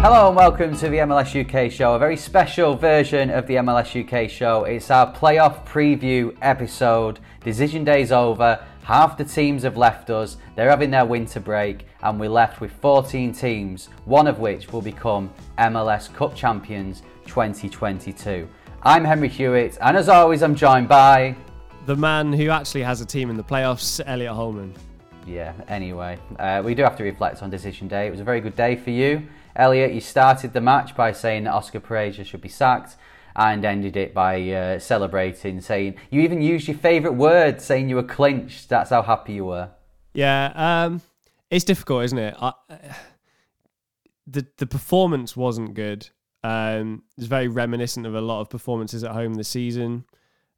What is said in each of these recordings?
Hello and welcome to the MLS UK show, a very special version of the MLS UK show. It's our playoff preview episode. Decision day's over. Half the teams have left us. They're having their winter break, and we're left with 14 teams, one of which will become MLS Cup champions 2022. I'm Henry Hewitt, and as always, I'm joined by the man who actually has a team in the playoffs, Elliot Holman. Yeah, anyway, uh, we do have to reflect on decision day. It was a very good day for you. Elliot, you started the match by saying that Oscar Pareja should be sacked and ended it by uh, celebrating, saying you even used your favourite word, saying you were clinched. That's how happy you were. Yeah, um, it's difficult, isn't it? I, the the performance wasn't good. Um, it's very reminiscent of a lot of performances at home this season.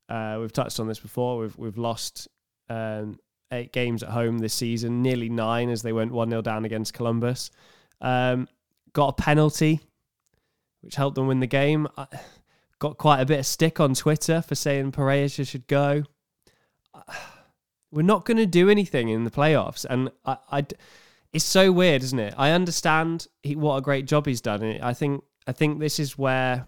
Uh, we've touched on this before. We've we've lost um, eight games at home this season, nearly nine as they went one 0 down against Columbus. Um, got a penalty, which helped them win the game. I got quite a bit of stick on Twitter for saying Pareja should go. We're not going to do anything in the playoffs, and I, I, it's so weird, isn't it? I understand he, what a great job he's done. I think I think this is where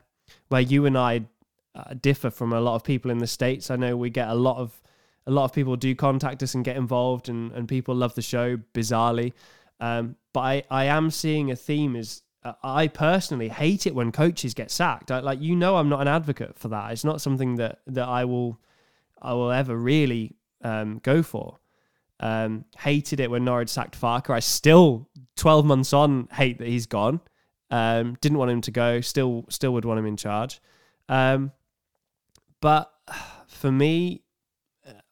where you and I uh, differ from a lot of people in the states. I know we get a lot of a lot of people do contact us and get involved, and and people love the show bizarrely. Um, but I, I am seeing a theme is uh, I personally hate it when coaches get sacked. I, like you know, I'm not an advocate for that. It's not something that that I will I will ever really um, go for. Um, hated it when Norwich sacked Farke. I still, 12 months on, hate that he's gone. Um, didn't want him to go. Still, still would want him in charge. Um, but for me,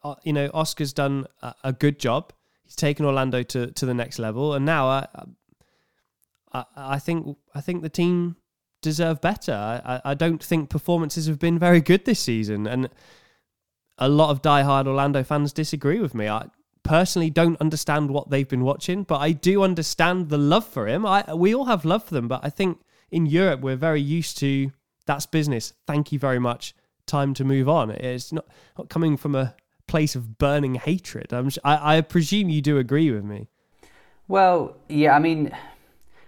uh, you know, Oscar's done a good job he's taken Orlando to, to the next level, and now I, I, I think I think the team deserve better. I, I don't think performances have been very good this season, and a lot of die-hard Orlando fans disagree with me. I personally don't understand what they've been watching, but I do understand the love for him. I we all have love for them, but I think in Europe we're very used to that's business. Thank you very much. Time to move on. It's not, not coming from a place of burning hatred. I'm, I, I presume you do agree with me. Well, yeah, I mean,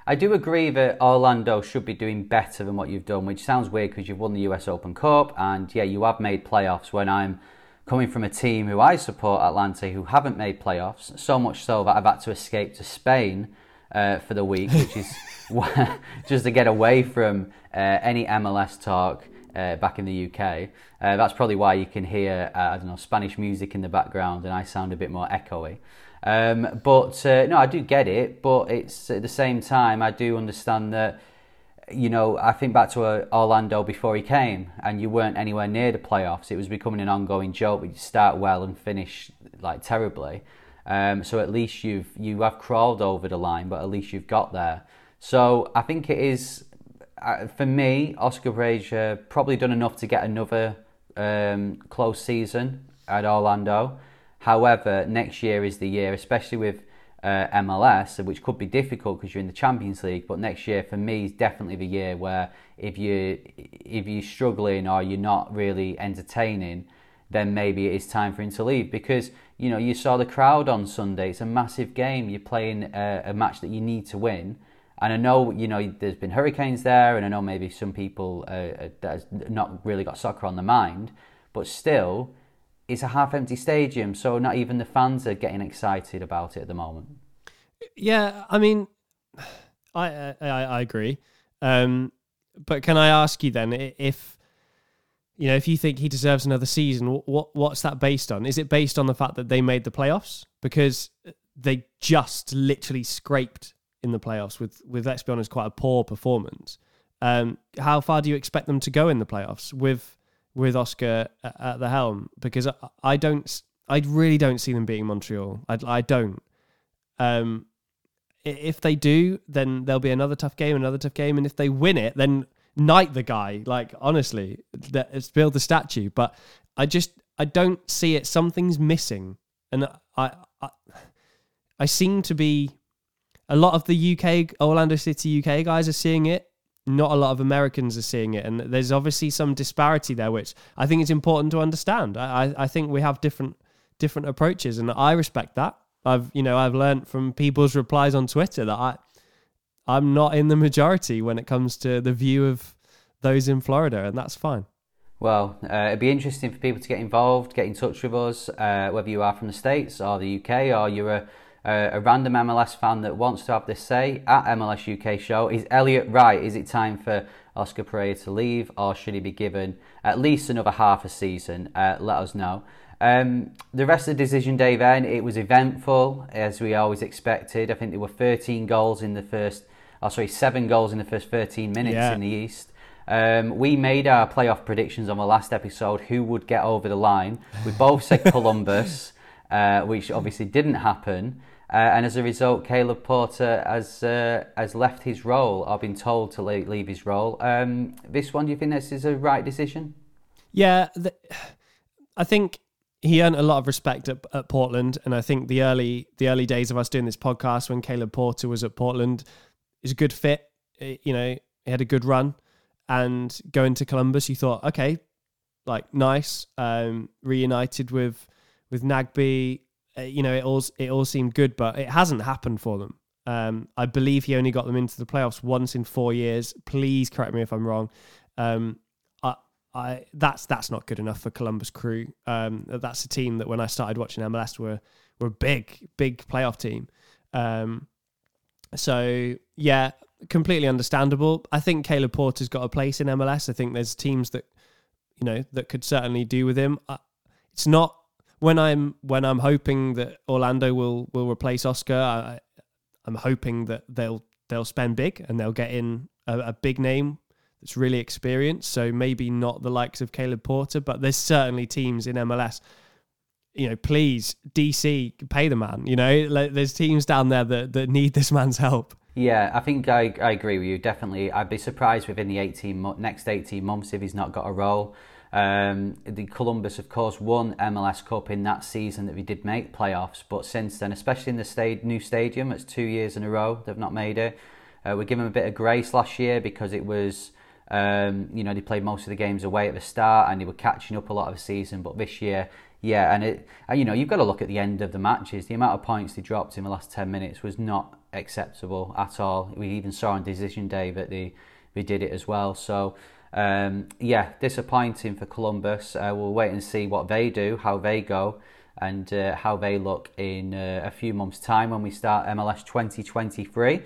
I do agree that Orlando should be doing better than what you've done, which sounds weird because you've won the US Open Cup and yeah, you have made playoffs when I'm coming from a team who I support, Atlanta, who haven't made playoffs, so much so that I've had to escape to Spain uh, for the week, which is just to get away from uh, any MLS talk uh, back in the UK. Uh, that's probably why you can hear uh, I don't know Spanish music in the background, and I sound a bit more echoey. Um, but uh, no, I do get it. But it's at the same time I do understand that. You know, I think back to uh, Orlando before he came, and you weren't anywhere near the playoffs. It was becoming an ongoing joke. You start well and finish like terribly. Um, so at least you've you have crawled over the line, but at least you've got there. So I think it is uh, for me, Oscar Pareja probably done enough to get another um, close season at Orlando. However, next year is the year, especially with uh, MLS, which could be difficult because you're in the Champions League. But next year, for me, is definitely the year where if you if you're struggling or you're not really entertaining, then maybe it is time for him to leave because you know you saw the crowd on Sunday. It's a massive game. You're playing a, a match that you need to win and I know, you know, there's been hurricanes there, and I know maybe some people uh, uh that not really got soccer on the mind, but still, it's a half-empty stadium, so not even the fans are getting excited about it at the moment. Yeah, I mean, I I, I agree. Um, but can I ask you then if you know if you think he deserves another season, what what's that based on? Is it based on the fact that they made the playoffs because they just literally scraped in the playoffs with with let's be honest quite a poor performance. Um, how far do you expect them to go in the playoffs with with Oscar at the helm? Because I, I don't, I really don't see them beating Montreal. I, I don't. Um, if they do, then there'll be another tough game, another tough game, and if they win it, then knight the guy. Like honestly, let's build the statue. But I just I don't see it. Something's missing, and I I, I seem to be. A lot of the UK Orlando City UK guys are seeing it. Not a lot of Americans are seeing it, and there's obviously some disparity there, which I think is important to understand. I I think we have different different approaches, and I respect that. I've you know I've learned from people's replies on Twitter that I I'm not in the majority when it comes to the view of those in Florida, and that's fine. Well, uh, it'd be interesting for people to get involved, get in touch with us, uh, whether you are from the States or the UK or you're a, a, a, random MLS fan that wants to have this say at MLS UK show. Is Elliot right? Is it time for Oscar Pareja to leave or should he be given at least another half a season? Uh, let us know. Um, the rest of the decision day then, it was eventful as we always expected. I think there were 13 goals in the first, oh sorry, seven goals in the first 13 minutes yeah. in the East. Um, we made our playoff predictions on the last episode who would get over the line. We both said Columbus, uh, which obviously didn't happen. Uh, and as a result, Caleb Porter has uh, has left his role or been told to leave his role. Um, this one, do you think this is a right decision? Yeah, the, I think he earned a lot of respect at, at Portland, and I think the early the early days of us doing this podcast when Caleb Porter was at Portland is a good fit. It, you know, he had a good run, and going to Columbus, you thought, okay, like nice, um, reunited with with Nagbe. Uh, you know, it all it all seemed good, but it hasn't happened for them. Um, I believe he only got them into the playoffs once in four years. Please correct me if I'm wrong. Um, I that's that's not good enough for Columbus Crew. Um, that's a team that when I started watching MLS were were a big big playoff team. Um, so yeah, completely understandable. I think Caleb Porter's got a place in MLS. I think there's teams that you know that could certainly do with him. Uh, it's not when I'm when I'm hoping that Orlando will will replace Oscar. I, I'm hoping that they'll they'll spend big and they'll get in a, a big name that's really experienced. So maybe not the likes of Caleb Porter, but there's certainly teams in MLS. You know, please DC pay the man. You know, there's teams down there that, that need this man's help. Yeah, I think I, I agree with you. Definitely, I'd be surprised within the 18 next 18 months if he's not got a role. Um, the Columbus, of course, won MLS Cup in that season that we did make playoffs, but since then, especially in the sta- new stadium, it's two years in a row they've not made it. Uh, we give them a bit of grace last year because it was um, you know, they played most of the games away at the start and they were catching up a lot of the season. But this year, yeah, and it, and, you know, you've got to look at the end of the matches. The amount of points they dropped in the last 10 minutes was not acceptable at all. We even saw on decision day that they, they did it as well. So, um, yeah, disappointing for Columbus. Uh, we'll wait and see what they do, how they go, and uh, how they look in uh, a few months' time when we start MLS 2023.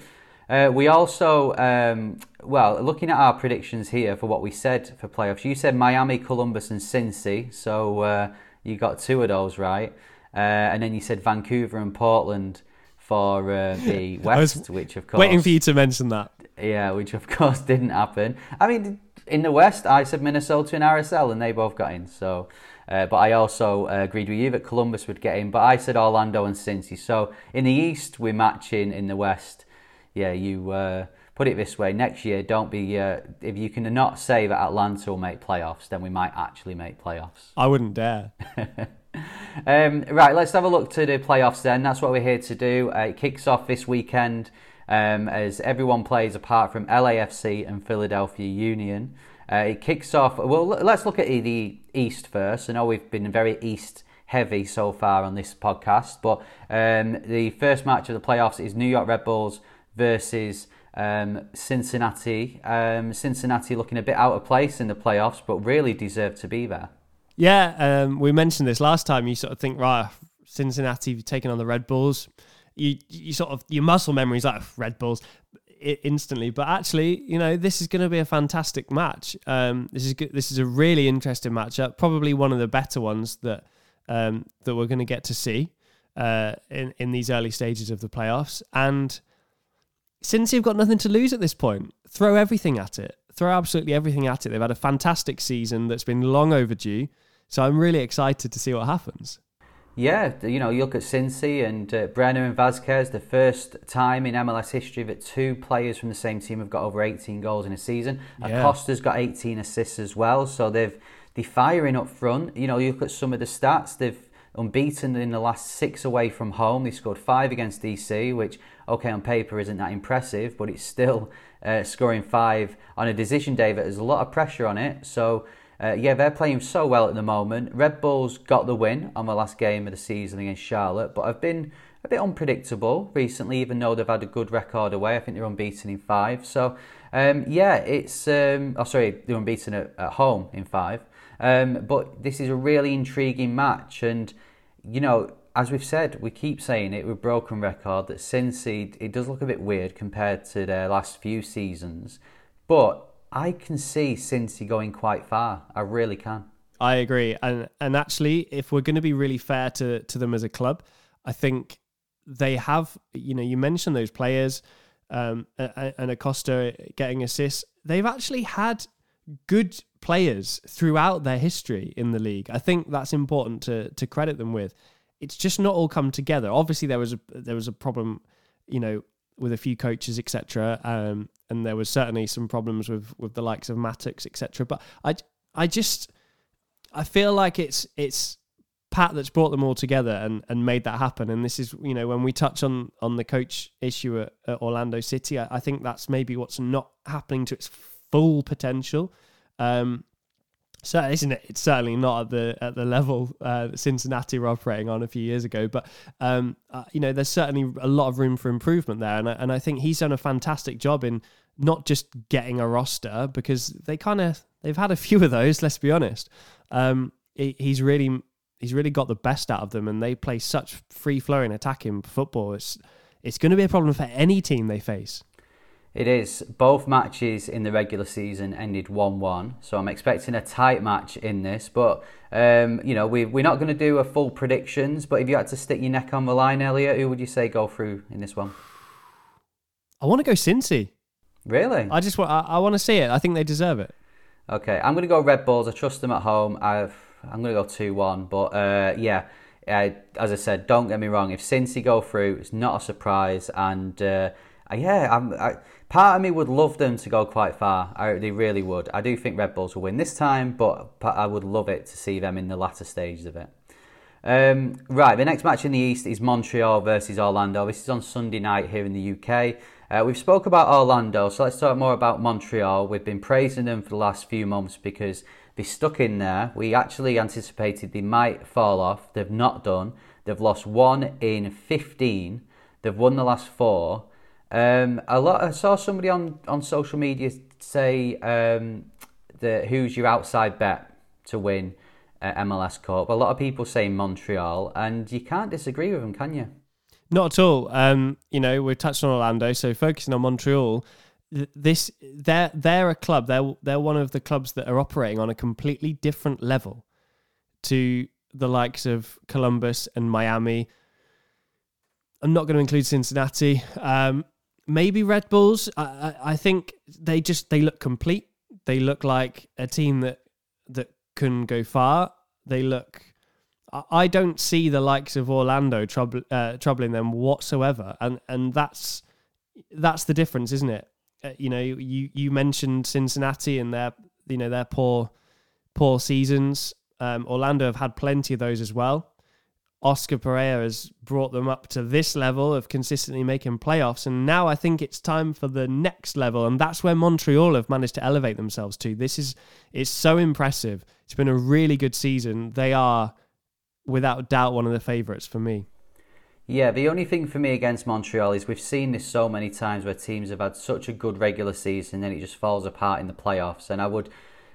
Uh, we also, um, well, looking at our predictions here for what we said for playoffs, you said Miami, Columbus, and Cincy. So uh, you got two of those right. Uh, and then you said Vancouver and Portland for uh, the West, which of course. Waiting for you to mention that. Yeah, which of course didn't happen. I mean, in the West, I said Minnesota and RSL, and they both got in. So. Uh, but I also uh, agreed with you that Columbus would get in. But I said Orlando and Cincy. So in the East, we're matching. In the West, yeah, you uh, put it this way: next year, don't be uh, if you can not say that Atlanta will make playoffs, then we might actually make playoffs. I wouldn't dare. um, right, let's have a look to the playoffs. Then that's what we're here to do. Uh, it kicks off this weekend um, as everyone plays apart from LAFC and Philadelphia Union. Uh, it kicks off. Well, let's look at the East first. I know we've been very East heavy so far on this podcast, but um, the first match of the playoffs is New York Red Bulls versus um, Cincinnati. Um, Cincinnati looking a bit out of place in the playoffs, but really deserve to be there. Yeah, um, we mentioned this last time. You sort of think, right, Cincinnati taking on the Red Bulls. You you sort of your muscle memory is like Red Bulls instantly. But actually, you know, this is going to be a fantastic match. Um, this is good. This is a really interesting matchup. Probably one of the better ones that um, that we're going to get to see uh, in in these early stages of the playoffs. And since you've got nothing to lose at this point, throw everything at it. Throw absolutely everything at it. They've had a fantastic season that's been long overdue. So I'm really excited to see what happens. Yeah, you know, you look at Cincy and uh, Brenner and Vazquez, the first time in MLS history that two players from the same team have got over 18 goals in a season. Yeah. Acosta's got 18 assists as well, so they've they're firing up front. You know, you look at some of the stats, they've unbeaten in the last six away from home. They scored five against DC, which, okay, on paper isn't that impressive, but it's still uh, scoring five on a decision day that has a lot of pressure on it. So, uh, yeah, they're playing so well at the moment. Red Bulls got the win on the last game of the season against Charlotte, but have been a bit unpredictable recently, even though they've had a good record away. I think they're unbeaten in five. So, um, yeah, it's. Um, oh, sorry, they're unbeaten at, at home in five. Um, but this is a really intriguing match, and you know, as we've said, we keep saying it with broken record that Cincy it does look a bit weird compared to their last few seasons, but I can see Cincy going quite far. I really can. I agree, and and actually, if we're going to be really fair to to them as a club, I think they have. You know, you mentioned those players, um, and Acosta getting assists. They've actually had good players throughout their history in the league. I think that's important to to credit them with. It's just not all come together. Obviously, there was a there was a problem, you know, with a few coaches, etc. Um, and there was certainly some problems with with the likes of Mattocks, etc. But I I just I feel like it's it's Pat that's brought them all together and, and made that happen. And this is, you know, when we touch on on the coach issue at, at Orlando City, I, I, think that's maybe what's not happening to its full potential. Um, so isn't it? It's certainly not at the at the level uh, Cincinnati were operating on a few years ago, but um, uh, you know, there's certainly a lot of room for improvement there, and I, and I think he's done a fantastic job in not just getting a roster because they kind of they've had a few of those. Let's be honest. Um, he, he's really he's really got the best out of them, and they play such free flowing attacking football. It's it's going to be a problem for any team they face. It is. Both matches in the regular season ended 1 1. So I'm expecting a tight match in this. But, um, you know, we, we're not going to do a full predictions. But if you had to stick your neck on the line, Elliot, who would you say go through in this one? I want to go Cincy. Really? I just want, I, I want to see it. I think they deserve it. Okay. I'm going to go Red Bulls. I trust them at home. I've, I'm going to go 2 1. But, uh, yeah. Uh, as I said, don't get me wrong. If Cincy go through, it's not a surprise. And, uh, yeah, I'm. I, Part of me would love them to go quite far. I, they really would. I do think Red Bulls will win this time, but I would love it to see them in the latter stages of it. Um, right, the next match in the East is Montreal versus Orlando. This is on Sunday night here in the UK. Uh, we've spoke about Orlando, so let's talk more about Montreal. We've been praising them for the last few months because they stuck in there. We actually anticipated they might fall off. They've not done. They've lost one in 15. They've won the last four. Um, a lot. I saw somebody on, on social media say um, that who's your outside bet to win uh, MLS Cup. A lot of people say Montreal, and you can't disagree with them, can you? Not at all. Um, you know, we've touched on Orlando, so focusing on Montreal. This they're they're a club. They're they're one of the clubs that are operating on a completely different level to the likes of Columbus and Miami. I'm not going to include Cincinnati. Um, maybe Red Bulls. I, I think they just they look complete. They look like a team that that can go far. They look. I don't see the likes of Orlando trouble, uh, troubling them whatsoever, and and that's that's the difference, isn't it? Uh, you know, you you mentioned Cincinnati and their you know their poor poor seasons. Um, Orlando have had plenty of those as well. Oscar Pareja has brought them up to this level of consistently making playoffs. And now I think it's time for the next level. And that's where Montreal have managed to elevate themselves to. This is it's so impressive. It's been a really good season. They are, without doubt, one of the favourites for me. Yeah, the only thing for me against Montreal is we've seen this so many times where teams have had such a good regular season and then it just falls apart in the playoffs. And I would,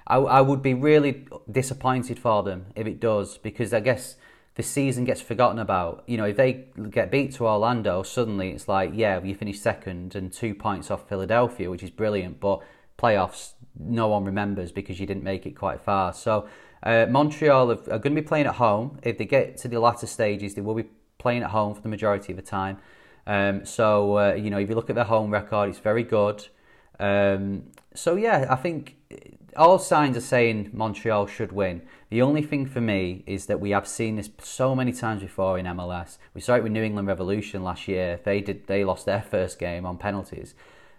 I, I would be really disappointed for them if it does because I guess the season gets forgotten about. You know, if they get beat to Orlando, suddenly it's like, yeah, you finish second and two points off Philadelphia, which is brilliant. But playoffs, no one remembers because you didn't make it quite far. So uh, Montreal are, are going to be playing at home. If they get to the latter stages, they will be playing at home for the majority of the time. Um, so uh, you know, if you look at their home record, it's very good. Um, so yeah, I think all signs are saying Montreal should win. The only thing for me is that we have seen this so many times before in MLS. We saw it with New England Revolution last year. They did they lost their first game on penalties.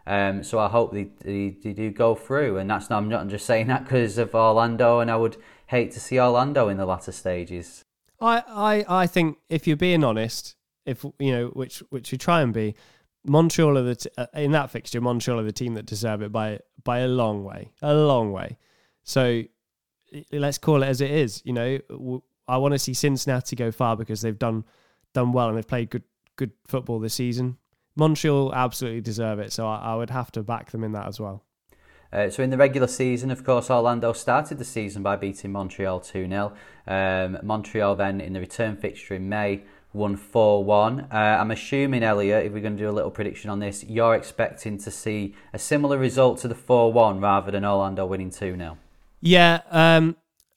Um, so I hope they, they, they, do go through, and that's not, I'm not just saying that because of Orlando, and I would hate to see Orlando in the latter stages. I, I, I think if you're being honest, if you know which which you try and be, Montreal are the t- uh, in that fixture. Montreal are the team that deserve it by by a long way, a long way. So let's call it as it is. You know, I want to see Cincinnati go far because they've done done well and they've played good good football this season. Montreal absolutely deserve it, so I, I would have to back them in that as well. Uh, so in the regular season, of course, Orlando started the season by beating Montreal 2 0. Um, Montreal then in the return fixture in May won 4 1. Uh, I'm assuming, Elliot, if we're going to do a little prediction on this, you're expecting to see a similar result to the 4 1 rather than Orlando winning 2 0. Yeah, um,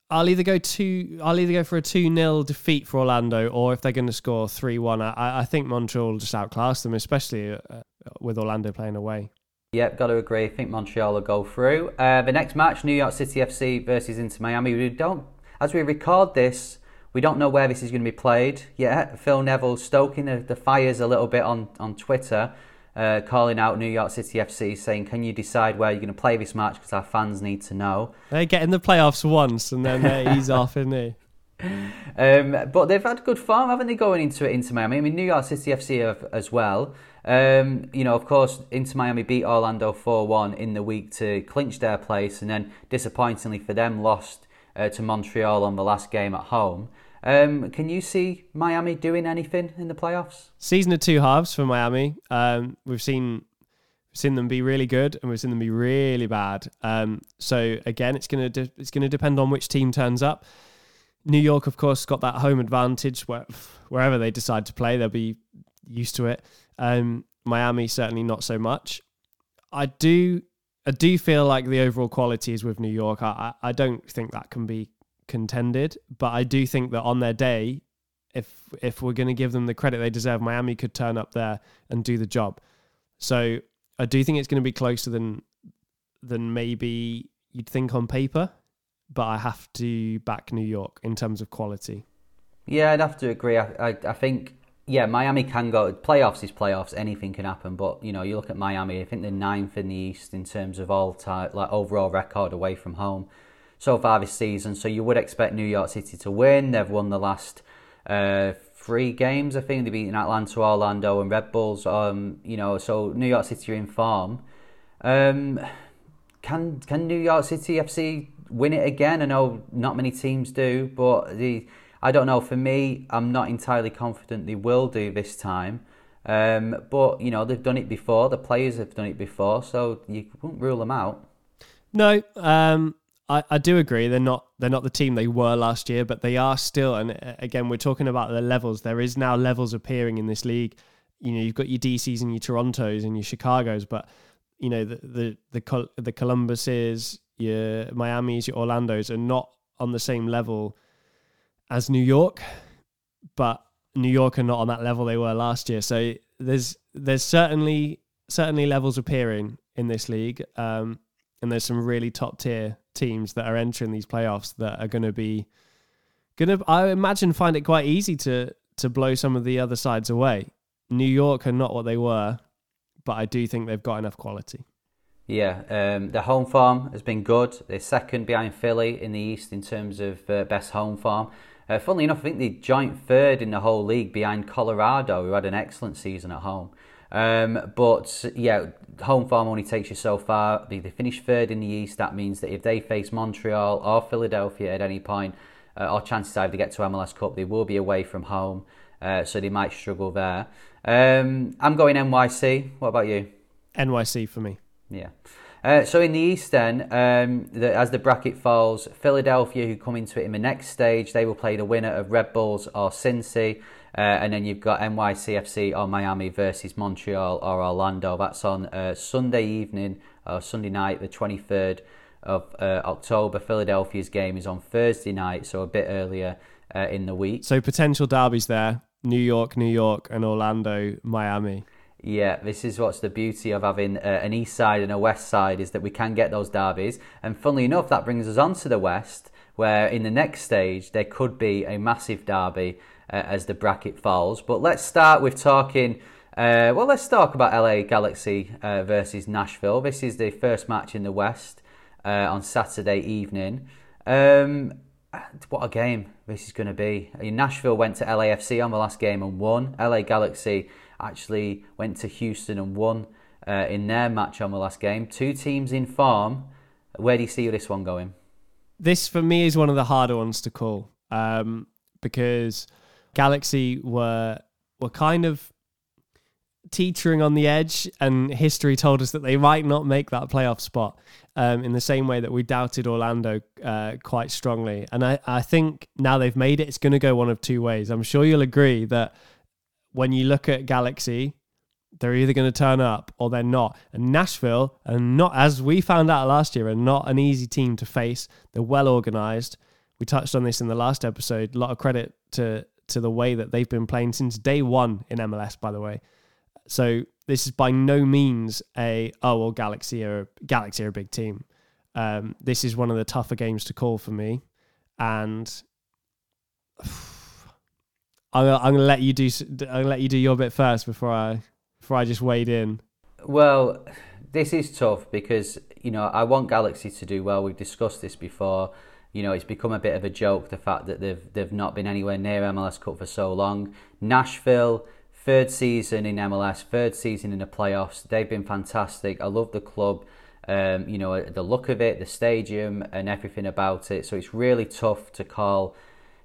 I'll either go two. I'll either go for a two 0 defeat for Orlando, or if they're going to score three one, I, I think Montreal just outclass them, especially uh, with Orlando playing away. Yep, got to agree. I think Montreal will go through. Uh, the next match, New York City FC versus Inter Miami. We don't, as we record this, we don't know where this is going to be played yet. Phil Neville stoking the, the fires a little bit on, on Twitter, uh, calling out New York City FC, saying, Can you decide where you're going to play this match? Because our fans need to know. They get in the playoffs once and then he's off, isn't he? Um, but they've had good form, haven't they, going into it, into Miami? I mean, New York City FC have, as well. Um, you know, of course, Inter Miami beat Orlando 4 1 in the week to clinch their place, and then disappointingly for them, lost uh, to Montreal on the last game at home. Um, can you see Miami doing anything in the playoffs? Season of two halves for Miami. Um, we've seen seen them be really good and we've seen them be really bad. Um, so again, it's gonna de- it's gonna depend on which team turns up. New York, of course, got that home advantage where wherever they decide to play, they'll be used to it. Um, Miami certainly not so much. I do I do feel like the overall quality is with New York. I I don't think that can be contended, but I do think that on their day, if if we're going to give them the credit they deserve, Miami could turn up there and do the job. So I do think it's going to be closer than than maybe you'd think on paper, but I have to back New York in terms of quality. Yeah, I'd have to agree. I, I, I think yeah, Miami can go playoffs is playoffs. Anything can happen, but you know you look at Miami. I think they're ninth in the East in terms of all time like overall record away from home so far this season. So you would expect New York City to win. They've won the last uh, three games. I think they've beaten Atlanta, Orlando, and Red Bulls. Um, you know, so New York City are in form. Um, can can New York City FC win it again? I know not many teams do, but the I don't know. For me, I'm not entirely confident they will do this time. Um, but you know they've done it before. The players have done it before, so you wouldn't rule them out. No, um, I, I do agree they're not they're not the team they were last year, but they are still. And uh, again, we're talking about the levels. There is now levels appearing in this league. You know, you've got your DCs and your Torontos and your Chicago's, but you know the the the, the Columbuses, your Miami's, your Orlando's are not on the same level as New York, but New York are not on that level they were last year. So there's there's certainly certainly levels appearing in this league, um, and there's some really top tier teams that are entering these playoffs that are going to be going to, I imagine, find it quite easy to to blow some of the other sides away. New York are not what they were, but I do think they've got enough quality. Yeah, um, the home form has been good. They're second behind Philly in the East in terms of uh, best home form. Uh, funnily enough, I think they joint third in the whole league behind Colorado, who had an excellent season at home. Um, but yeah, home farm only takes you so far. They, they finish third in the East. That means that if they face Montreal or Philadelphia at any point, uh, or chances are if they get to MLS Cup, they will be away from home. Uh, so they might struggle there. Um, I'm going NYC. What about you? NYC for me. Yeah. Uh, so in the East, then, um, the, as the bracket falls, Philadelphia, who come into it in the next stage, they will play the winner of Red Bulls or Cincy. Uh, and then you've got NYCFC or Miami versus Montreal or Orlando. That's on uh, Sunday evening or Sunday night, the 23rd of uh, October. Philadelphia's game is on Thursday night, so a bit earlier uh, in the week. So potential derbies there: New York, New York, and Orlando, Miami. Yeah, this is what's the beauty of having uh, an east side and a west side is that we can get those derbies. And funnily enough, that brings us on to the west, where in the next stage there could be a massive derby uh, as the bracket falls. But let's start with talking. Uh, well, let's talk about LA Galaxy uh, versus Nashville. This is the first match in the west uh, on Saturday evening. Um, what a game this is going to be. Nashville went to LAFC on the last game and won. LA Galaxy actually went to Houston and won uh, in their match on the last game. Two teams in form. Where do you see this one going? This for me is one of the harder ones to call um, because Galaxy were were kind of teetering on the edge, and history told us that they might not make that playoff spot. Um, in the same way that we doubted Orlando uh, quite strongly, and I, I think now they've made it, it's going to go one of two ways. I'm sure you'll agree that when you look at Galaxy, they're either going to turn up or they're not. And Nashville, and not as we found out last year, are not an easy team to face. They're well organized. We touched on this in the last episode. A lot of credit to to the way that they've been playing since day one in MLS, by the way. So this is by no means a oh well Galaxy are Galaxy are a big team. Um, this is one of the tougher games to call for me, and I'm, I'm gonna let you do gonna let you do your bit first before I before I just wade in. Well, this is tough because you know I want Galaxy to do well. We've discussed this before. You know, it's become a bit of a joke the fact that they've they've not been anywhere near MLS Cup for so long. Nashville, third season in MLS, third season in the playoffs. They've been fantastic. I love the club. Um, you know, the look of it, the stadium, and everything about it. So it's really tough to call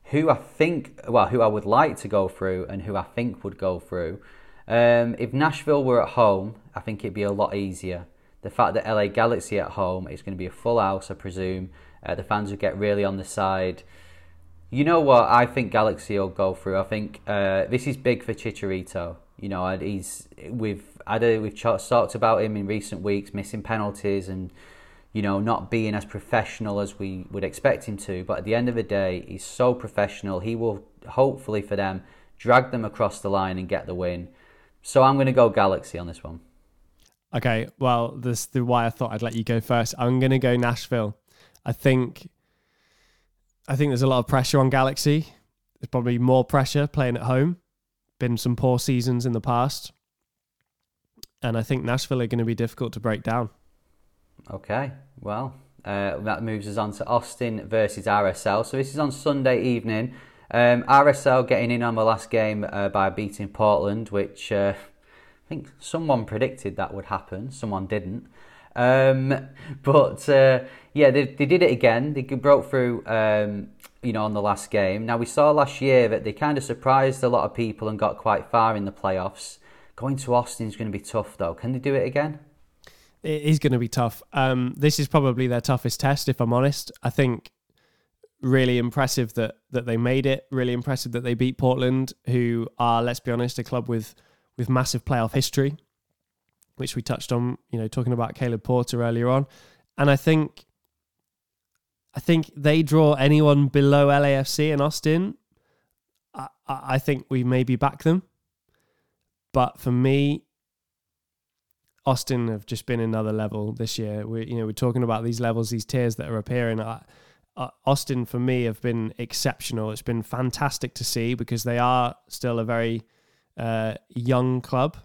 who I think, well, who I would like to go through and who I think would go through. Um, if Nashville were at home, I think it'd be a lot easier. The fact that LA Galaxy at home is going to be a full house, I presume. Uh, the fans would get really on the side. You know what? I think Galaxy will go through. I think uh, this is big for Chicharito. You know, he's we've had a, we've talked about him in recent weeks, missing penalties and you know, not being as professional as we would expect him to. But at the end of the day, he's so professional. He will hopefully for them drag them across the line and get the win. So I'm going to go Galaxy on this one. Okay, well, this is why I thought I'd let you go first. I'm going to go Nashville. I think, I think there's a lot of pressure on Galaxy. There's probably more pressure playing at home. Been some poor seasons in the past, and I think Nashville are going to be difficult to break down. Okay, well, uh, that moves us on to Austin versus RSL. So this is on Sunday evening. Um, RSL getting in on the last game uh, by beating Portland, which uh, I think someone predicted that would happen. Someone didn't. Um, but uh, yeah, they, they did it again. They broke through, um, you know, on the last game. Now we saw last year that they kind of surprised a lot of people and got quite far in the playoffs. Going to Austin is going to be tough, though. Can they do it again? it is going to be tough. Um, this is probably their toughest test, if I'm honest. I think really impressive that that they made it. Really impressive that they beat Portland, who are, let's be honest, a club with with massive playoff history, which we touched on. You know, talking about Caleb Porter earlier on, and I think. I think they draw anyone below LAFC and Austin. I, I think we maybe back them. But for me, Austin have just been another level this year. We, you know, we're talking about these levels, these tiers that are appearing. Uh, uh, Austin, for me, have been exceptional. It's been fantastic to see because they are still a very uh, young club,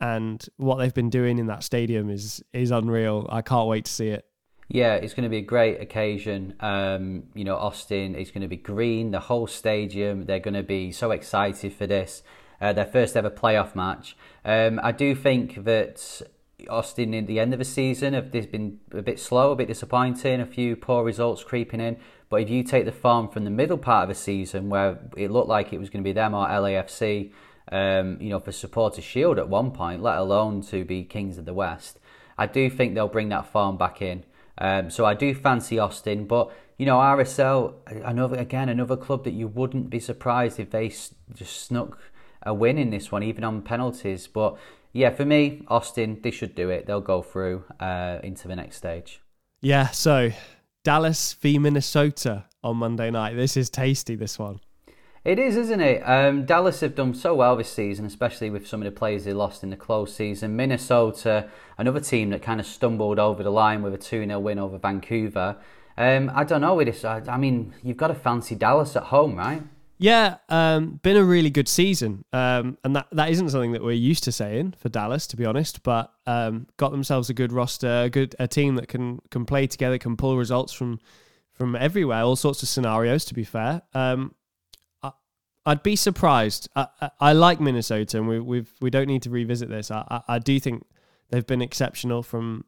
and what they've been doing in that stadium is is unreal. I can't wait to see it. Yeah, it's going to be a great occasion. Um, you know, Austin is going to be green, the whole stadium. They're going to be so excited for this uh, their first ever playoff match. Um, I do think that Austin in the end of the season have been a bit slow, a bit disappointing, a few poor results creeping in. But if you take the form from the middle part of the season, where it looked like it was going to be them or LAFC, um, you know, for supporter shield at one point, let alone to be Kings of the West, I do think they'll bring that form back in. Um, so I do fancy Austin, but you know RSL, another again another club that you wouldn't be surprised if they just snuck a win in this one, even on penalties. But yeah, for me, Austin, they should do it. They'll go through uh, into the next stage. Yeah. So Dallas v Minnesota on Monday night. This is tasty. This one. It is, isn't it? Um, Dallas have done so well this season, especially with some of the players they lost in the close season. Minnesota, another team that kind of stumbled over the line with a 2 0 win over Vancouver. Um, I don't know with this. I, I, mean, you've got to fancy Dallas at home, right? Yeah, um, been a really good season, um, and that, that isn't something that we're used to saying for Dallas, to be honest. But um, got themselves a good roster, a good a team that can can play together, can pull results from from everywhere, all sorts of scenarios. To be fair, um, I'd be surprised. I, I, I, like Minnesota, and we we've we don't need to revisit this. I, I, I do think they've been exceptional from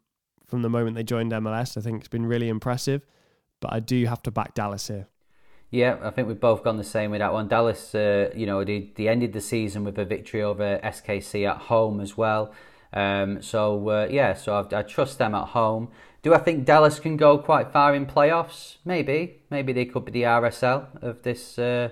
from the moment they joined MLS. I think it's been really impressive, but I do have to back Dallas here. Yeah, I think we've both gone the same with that one. Dallas, uh, you know, they, they ended the season with a victory over SKC at home as well. Um, so uh, yeah, so I, I trust them at home. Do I think Dallas can go quite far in playoffs? Maybe, maybe they could be the RSL of this. Uh,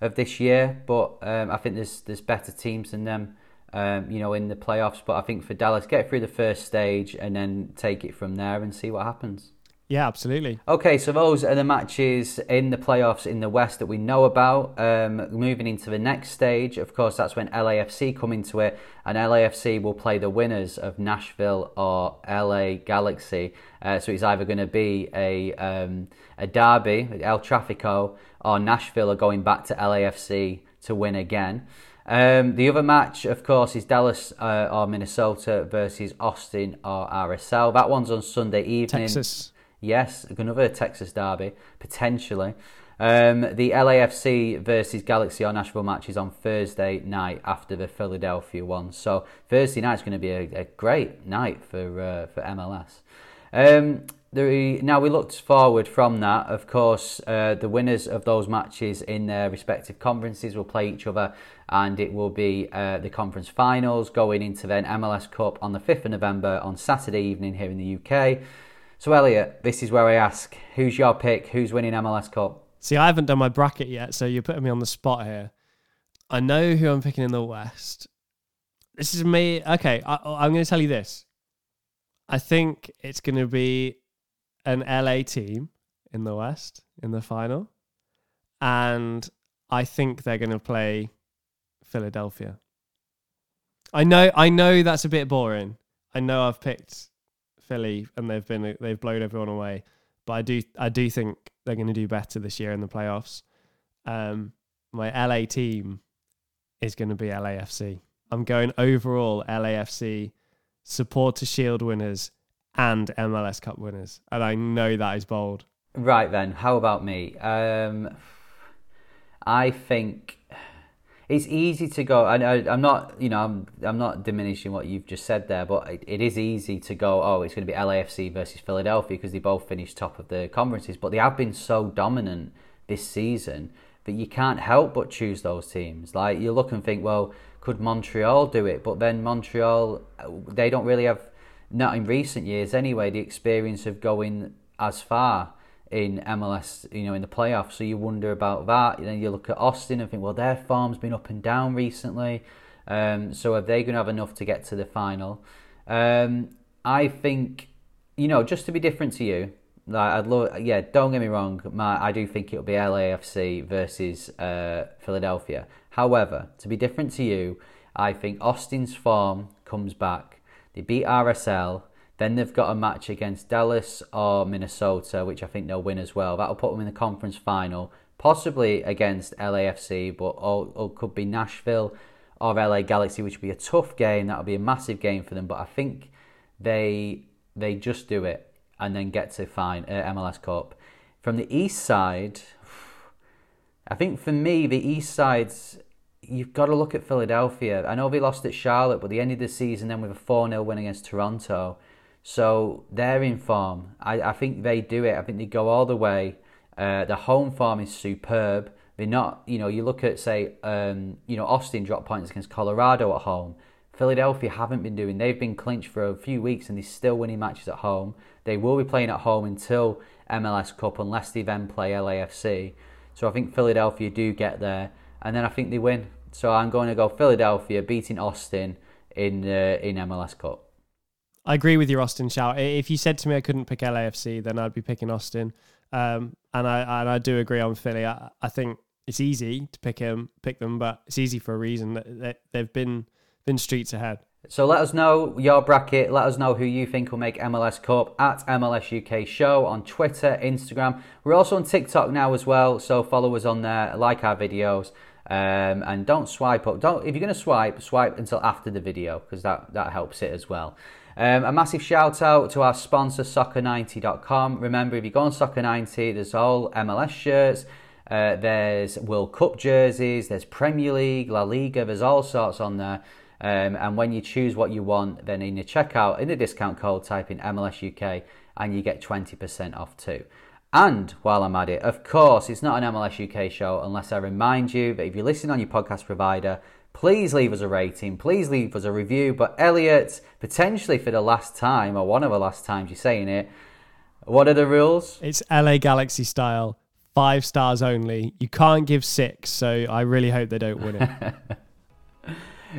of this year. But um, I think there's there's better teams than them, um, you know, in the playoffs. But I think for Dallas, get through the first stage and then take it from there and see what happens. Yeah, absolutely. Okay, so those are the matches in the playoffs in the West that we know about. Um, moving into the next stage, of course, that's when LAFC come into it, and LAFC will play the winners of Nashville or LA Galaxy. Uh, so it's either going to be a um, a derby, El Trafico, or Nashville are going back to LAFC to win again. Um, the other match, of course, is Dallas uh, or Minnesota versus Austin or RSL. That one's on Sunday evening. Texas. Yes, another Texas derby, potentially. Um, the LAFC versus Galaxy or Nashville match is on Thursday night after the Philadelphia one. So Thursday night is going to be a, a great night for uh, for MLS. Um, the, now we looked forward from that. Of course, uh, the winners of those matches in their respective conferences will play each other, and it will be uh, the conference finals going into then MLS Cup on the 5th of November on Saturday evening here in the UK. So, Elliot, this is where I ask who's your pick? Who's winning MLS Cup? See, I haven't done my bracket yet, so you're putting me on the spot here. I know who I'm picking in the West. This is me. Okay, I, I'm going to tell you this. I think it's going to be an LA team in the West in the final. And I think they're going to play Philadelphia. I know I know that's a bit boring. I know I've picked Philly, and they've been they've blown everyone away. But I do I do think they're going to do better this year in the playoffs. Um, my LA team is going to be LAFC. I'm going overall LAFC supporter shield winners and MLS Cup winners, and I know that is bold. Right then, how about me? Um, I think it's easy to go. I know I'm not, you know, I'm I'm not diminishing what you've just said there, but it, it is easy to go. Oh, it's going to be LAFC versus Philadelphia because they both finished top of the conferences, but they have been so dominant this season that you can't help but choose those teams. Like you look and think, well, could Montreal do it? But then Montreal, they don't really have, not in recent years anyway, the experience of going as far in MLS, you know, in the playoffs. So you wonder about that. Then you look at Austin and think, well, their form's been up and down recently. Um, so are they going to have enough to get to the final? Um, I think, you know, just to be different to you, like I'd love, yeah. Don't get me wrong, my, I do think it'll be LAFC versus uh, Philadelphia. However, to be different to you, I think Austin's form comes back. They beat RSL. Then they've got a match against Dallas or Minnesota, which I think they'll win as well. That'll put them in the conference final, possibly against LAFC, but or, or could be Nashville or LA Galaxy, which would be a tough game. That'll be a massive game for them. But I think they they just do it and then get to fine uh, MLS Cup. From the east side, I think for me the east side's you've got to look at Philadelphia. I know they lost at Charlotte, but the end of the season then with a 4 0 win against Toronto. So they're in form. I, I think they do it. I think they go all the way. Uh, the home form is superb. They're not, you know, you look at, say, um, you know, Austin dropped points against Colorado at home. Philadelphia haven't been doing. They've been clinched for a few weeks and they're still winning matches at home. They will be playing at home until MLS Cup unless they then play LAFC. So I think Philadelphia do get there, and then I think they win. So I'm going to go Philadelphia beating Austin in uh, in MLS Cup. I agree with your Austin shout. If you said to me I couldn't pick LAFC, then I'd be picking Austin. Um, and I and I do agree on Philly. I, I think it's easy to pick him, pick them, but it's easy for a reason. They, they've been been streets ahead. So let us know your bracket. Let us know who you think will make MLS Cup at MLS UK Show on Twitter, Instagram. We're also on TikTok now as well, so follow us on there, like our videos, um, and don't swipe up. Don't if you're going to swipe, swipe until after the video because that that helps it as well. Um, a massive shout out to our sponsor, Soccer90.com. Remember, if you go on Soccer90, there's all MLS shirts. Uh, there's World Cup jerseys, there's Premier League, La Liga, there's all sorts on there. Um, and when you choose what you want, then in the checkout, in the discount code, type in MLS UK and you get 20% off too. And while I'm at it, of course, it's not an MLS UK show unless I remind you that if you're listening on your podcast provider, please leave us a rating, please leave us a review. But Elliot, potentially for the last time, or one of the last times you're saying it, what are the rules? It's LA Galaxy style, five stars only. You can't give six, so I really hope they don't win it.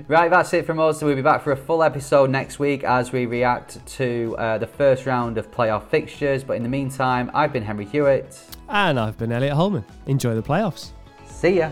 Right, that's it from us. We'll be back for a full episode next week as we react to uh, the first round of playoff fixtures. But in the meantime, I've been Henry Hewitt. And I've been Elliot Holman. Enjoy the playoffs. See ya.